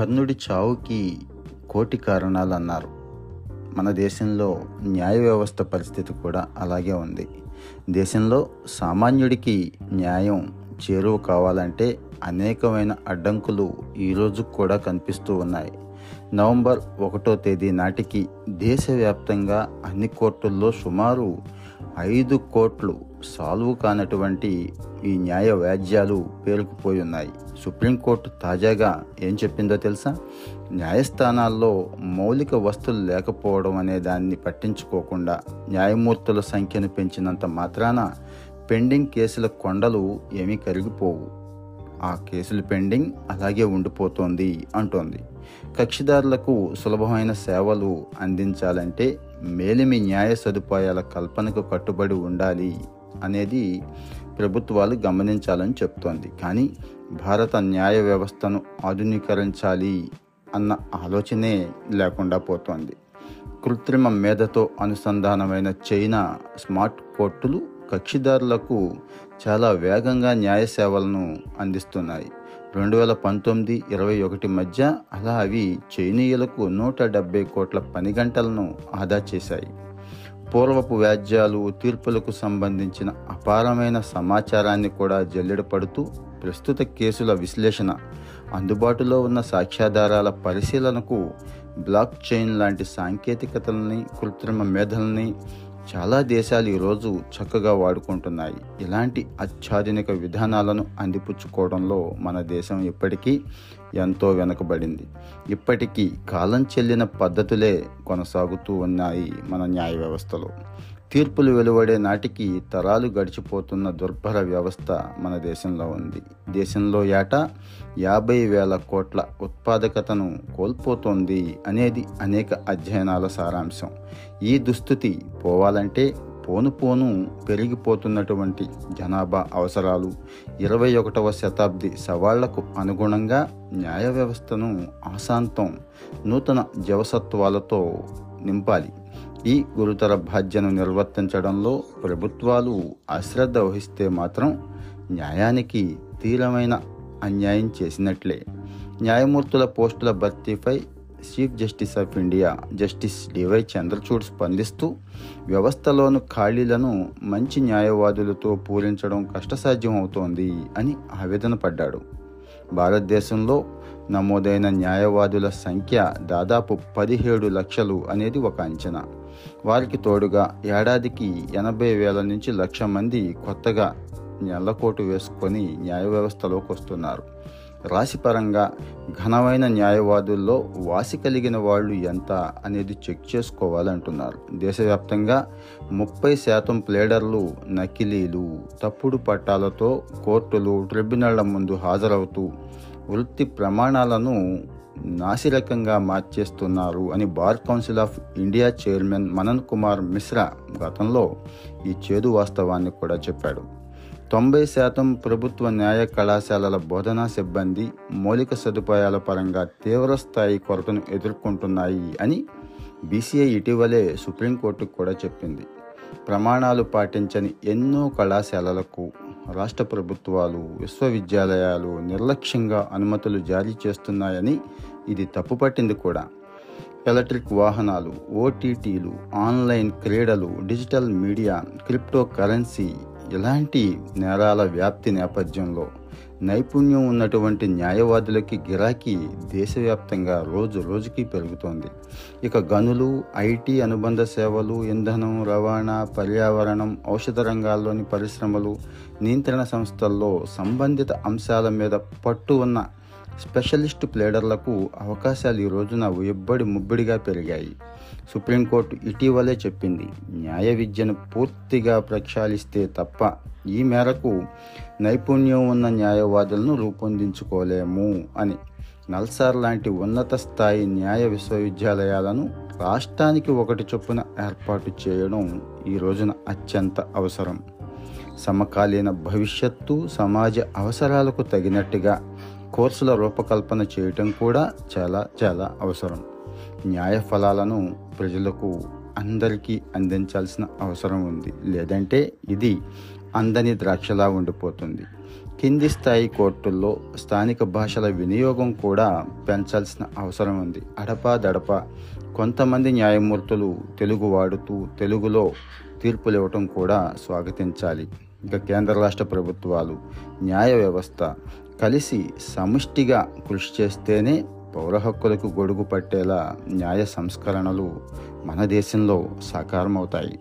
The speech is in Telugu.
కర్ణుడి చావుకి కోటి కారణాలు అన్నారు మన దేశంలో న్యాయ వ్యవస్థ పరిస్థితి కూడా అలాగే ఉంది. దేశంలో సామాన్యుడికి న్యాయం చేరువ కావాలంటే అనేకమైన అడ్డంకులు ఈరోజు కూడా కనిపిస్తూ ఉన్నాయి. నవంబర్ ఒకటో తేదీ నాటికి దేశవ్యాప్తంగా అన్ని కోర్టుల్లో సుమారు ఐదు కోట్లు సాల్వ్ కానటువంటి ఈ న్యాయ వ్యాజ్యాలు పేరుకుపోయి ఉన్నాయి. సుప్రీంకోర్టు తాజాగా ఏం చెప్పిందో తెలుసా? న్యాయస్థానాల్లో మౌలిక వస్తువులు లేకపోవడం అనే దాన్ని పట్టించుకోకుండా న్యాయమూర్తుల సంఖ్యను పెంచినంత మాత్రాన పెండింగ్ కేసుల కొండలు ఏమీ కరిగిపోవు. ఆ కేసులు పెండింగ్ అలాగే ఉండిపోతోంది అంటోంది. కక్షిదారులకు సులభమైన సేవలు అందించాలంటే మేలిమి న్యాయ సదుపాయాల కల్పనకు కట్టుబడి ఉండాలి అనేది ప్రభుత్వాలు గమనించాలని చెప్తోంది. కానీ భారత న్యాయ వ్యవస్థను ఆధునీకరించాలి అన్న ఆలోచనే లేకుండా పోతోంది. కృత్రిమ మేధతో అనుసంధానమైన చైనా స్మార్ట్ కోర్టులు కక్షిదారులకు చాలా వేగంగా న్యాయ సేవలను అందిస్తున్నాయి. రెండు వేల పంతొమ్మిది ఇరవై ఒకటి మధ్య అలా అవి చైనీయులకు నూట డెబ్బై కోట్ల పని గంటలను ఆదా చేశాయి. పూర్వపు వ్యాజ్యాలు తీర్పులకు సంబంధించిన అపారమైన సమాచారాన్ని కూడా జల్లెడ పడుతూ ప్రస్తుత కేసుల విశ్లేషణ అందుబాటులో ఉన్న సాక్ష్యాధారాల పరిశీలనకు బ్లాక్ చైన్ లాంటి సాంకేతికతల్ని కృత్రిమ మేధల్ని చాలా దేశాలు ఈరోజు చక్కగా వాడుకుంటున్నాయి. ఇలాంటి అత్యాధునిక విధానాలను అందిపుచ్చుకోవడంలో మన దేశం ఇప్పటికీ ఎంతో వెనుకబడింది. ఇప్పటికీ కాలం చెల్లిన పద్ధతులే కొనసాగుతూ ఉన్నాయి మన న్యాయ వ్యవస్థలో. తీర్పులు వెలువడే నాటికి తరాలు గడిచిపోతున్న దుర్భర వ్యవస్థ మన దేశంలో ఉంది. దేశంలో ఏటా యాభై వేల కోట్ల ఉత్పాదకతను కోల్పోతోంది అనేది అనేక అధ్యయనాల సారాంశం. ఈ దుస్థితి పోవాలంటే పోను పోను పెరిగిపోతున్నటువంటి జనాభా అవసరాలు ఇరవై ఒకటవ శతాబ్ది సవాళ్ళకు అనుగుణంగా న్యాయ వ్యవస్థను ఆశాంతం నూతన జవసత్వాలతో నింపాలి. ఈ గురుతర బాధ్యను నిర్వర్తించడంలో ప్రభుత్వాలు అశ్రద్ధ వహిస్తే మాత్రం న్యాయానికి తీవ్రమైన అన్యాయం చేసినట్లే. న్యాయమూర్తుల పోస్టుల భర్తీపై chief justice of India justice DY Chandrachud స్పందిస్తూ వ్యవస్థలోని ఖాళీలను మంచి న్యాయవాదులతో పూరించడం కష్టసాధ్యం అవుతోంది అని ఆవేదన పడ్డాడు భారతదేశంలో నమోదైన న్యాయవాదుల సంఖ్య దాదాపు పదిహేడు లక్షలు అనేది ఒక అంచనా. వారికి తోడుగా ఏడాదికి ఎనభై వేల నుంచి లక్ష మంది కొత్తగా నెలకోటు వేసుకొని న్యాయ వ్యవస్థలోకి వస్తున్నారు. రాశిపరంగా ఘనమైన న్యాయవాదుల్లో వాసి కలిగిన వాళ్ళు ఎంత అనేది చెక్ చేసుకోవాలంటున్నారు. దేశవ్యాప్తంగా ముప్పై శాతం ప్లేడర్లు నకిలీలు తప్పుడు పట్టాలతో కోర్టులు ట్రిబ్యునళ్ళ ముందు హాజరవుతూ వృత్తి ప్రమాణాలను నాసిరకంగా మార్చేస్తున్నారు అని bar council of India chairman Manan Kumar Mishra గతంలో ఈ చేదు వాస్తవాన్ని కూడా చెప్పాడు. తొంభై శాతం ప్రభుత్వ న్యాయ కళాశాలల బోధనా సిబ్బంది మౌలిక సదుపాయాల పరంగా తీవ్రస్థాయి కొరతను ఎదుర్కొంటున్నాయి అని బీసీఐ ఇటీవలే సుప్రీంకోర్టుకు కూడా చెప్పింది. ప్రమాణాలు పాటించని ఎన్నో కళాశాలలకు రాష్ట్ర ప్రభుత్వాలు విశ్వవిద్యాలయాలు నిర్లక్ష్యంగా అనుమతులు జారీ చేస్తున్నాయని ఇది తప్పుపట్టింది కూడా. ఎలక్ట్రిక్ వాహనాలు ఓటీటీలు ఆన్లైన్ క్రీడలు డిజిటల్ మీడియా క్రిప్టో కరెన్సీ ఇలాంటి నేరాల వ్యాప్తి నేపథ్యంలో నైపుణ్యం ఉన్నటువంటి న్యాయవాదులకి గిరాకీ దేశవ్యాప్తంగా రోజు రోజుకి పెరుగుతోంది. ఇక గనులు ఐటీ అనుబంధ సేవలు ఇంధనం రవాణా పర్యావరణం ఔషధ రంగాల్లోని పరిశ్రమలు నియంత్రణ సంస్థల్లో సంబంధిత అంశాల మీద పట్టు ఉన్న స్పెషలిస్ట్ ప్లేడర్లకు అవకాశాలు ఈ రోజున ఎబ్బడి ముబ్బడిగా పెరిగాయి. సుప్రీంకోర్టు ఇటీవలే చెప్పింది న్యాయ విద్యను పూర్తిగా ప్రక్షాళిస్తే తప్ప ఈ మేరకు నైపుణ్యం ఉన్న న్యాయవాదులను రూపొందించుకోలేము అని నల్సార్ లాంటి ఉన్నత స్థాయి న్యాయ విశ్వవిద్యాలయాలను రాష్ట్రానికి ఒకటి చొప్పున ఏర్పాటు చేయడం ఈ రోజున అత్యంత అవసరం. సమకాలీన భవిష్యత్తు సమాజ అవసరాలకు తగినట్టుగా కోర్సుల రూపకల్పన చేయటం కూడా చాలా చాలా అవసరం. న్యాయ ఫలాలను ప్రజలకు అందరికీ అందించాల్సిన అవసరం ఉంది. లేదంటే ఇది అందని ద్రాక్షలా ఉండిపోతుంది. కింది స్థాయి కోర్టుల్లో స్థానిక భాషల వినియోగం కూడా పెంచాల్సిన అవసరం ఉంది. అడపా దడప కొంతమంది న్యాయమూర్తులు తెలుగు వాడుతూ తెలుగులో తీర్పులు ఇవ్వటం కూడా స్వాగతించాలి. ఇక కేంద్ర రాష్ట్ర ప్రభుత్వాలు న్యాయ వ్యవస్థ కలిసి సమిష్టిగా కృషి చేస్తేనే పౌర హక్కులకు గొడుగు పట్టేలా న్యాయ సంస్కరణలు మన దేశంలో సాకారమవుతాయి.